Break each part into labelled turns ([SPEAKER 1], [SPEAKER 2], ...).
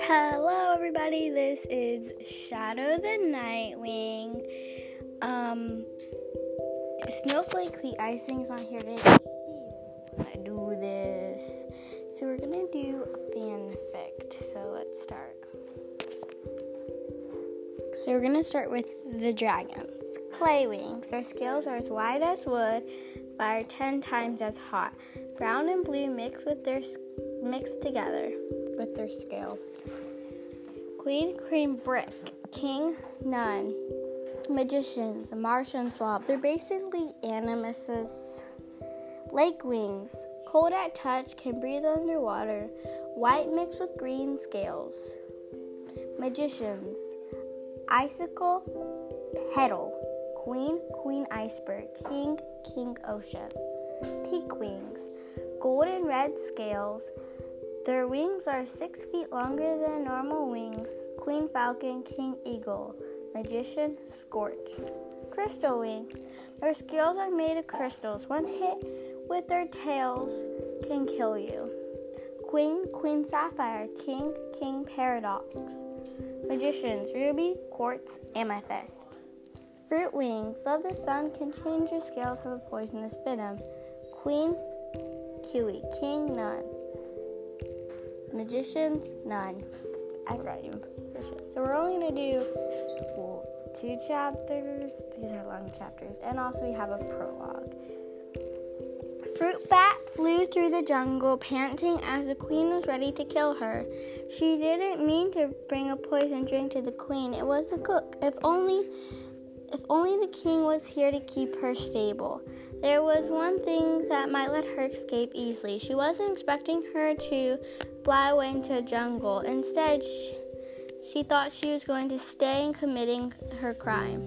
[SPEAKER 1] Hello, everybody. This is Shadow the Nightwing. Um, Snowflake, the IceWing's not here today. I do this. So we're gonna do a fanfic. So let's start. So we're gonna start with the dragons. Clay wings. Their scales are as wide as wood, fire ten times as hot. Brown and blue mix with their mixed together with their scales. Queen, cream, brick, king, none. Magicians, Martian slob. They're basically animuses. Lake wings, cold at touch, can breathe underwater. White mixed with green scales. Magicians, icicle, petal. Queen, queen iceberg. King, king ocean. Peak wings, golden red scales. Their wings are six feet longer than normal wings. Queen falcon, king eagle, magician, scorched. Crystal wing. Their scales are made of crystals. One hit with their tails can kill you. Queen, queen sapphire, king, king paradox. Magicians, ruby, quartz, amethyst. Fruit wings. Love the sun can change your scales, have a poisonous venom. Queen, kiwi, king, none. Magicians, none. I write you So we're only gonna do well, two chapters. These are long chapters, and also we have a prologue. Fruit Bat flew through the jungle, panting as the queen was ready to kill her. She didn't mean to bring a poison drink to the queen. It was the cook. If only if only the king was here to keep her stable. There was one thing that might let her escape easily. She wasn't expecting her to fly away into a jungle. Instead, she, she thought she was going to stay and committing her crime.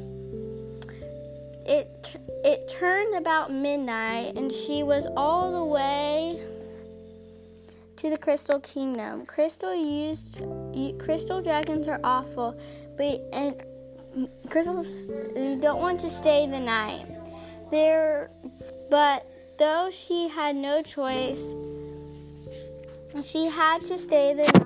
[SPEAKER 1] It it turned about midnight and she was all the way to the Crystal Kingdom. Crystal used crystal dragons are awful, but and crystals you don't want to stay the night there. But though she had no choice, she had to stay the night.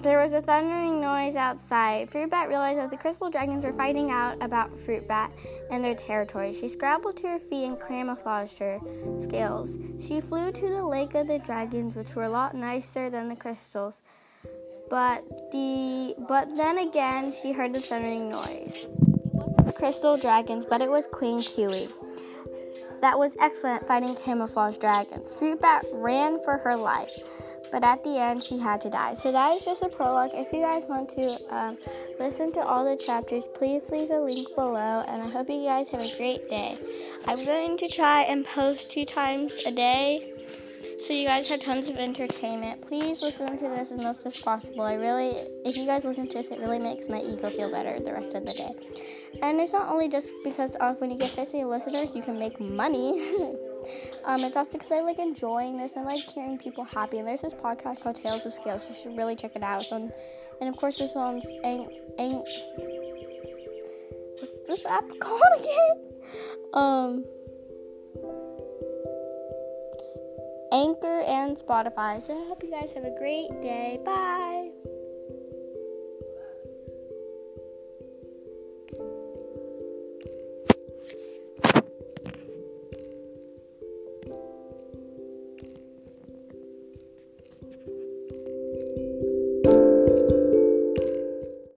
[SPEAKER 1] There was a thundering noise outside. Fruit Bat realized that the crystal dragons were fighting out about Fruit Bat and their territory. She scrambled to her feet and camouflaged her scales. She flew to the lake of the dragons, which were a lot nicer than the crystals. But the but then again, she heard the thundering noise. Crystal dragons, but it was Queen Kiwi that was excellent fighting camouflage dragons. Fruit Bat ran for her life, but at the end she had to die. So that is just a prologue. If you guys want to um, listen to all the chapters, please leave a link below. And I hope you guys have a great day. I'm going to try and post two times a day. So you guys have tons of entertainment. Please listen to this as most as possible. I really, if you guys listen to this, it really makes my ego feel better the rest of the day. And it's not only just because of when you get 50 listeners, you can make money. um, it's also because I like enjoying this and like hearing people happy. And there's this podcast called Tales of Scales. You should really check it out. and of course, this one's ain't ain't. What's this app called again? Um. Anchor and Spotify. So I hope you guys have a great day. Bye.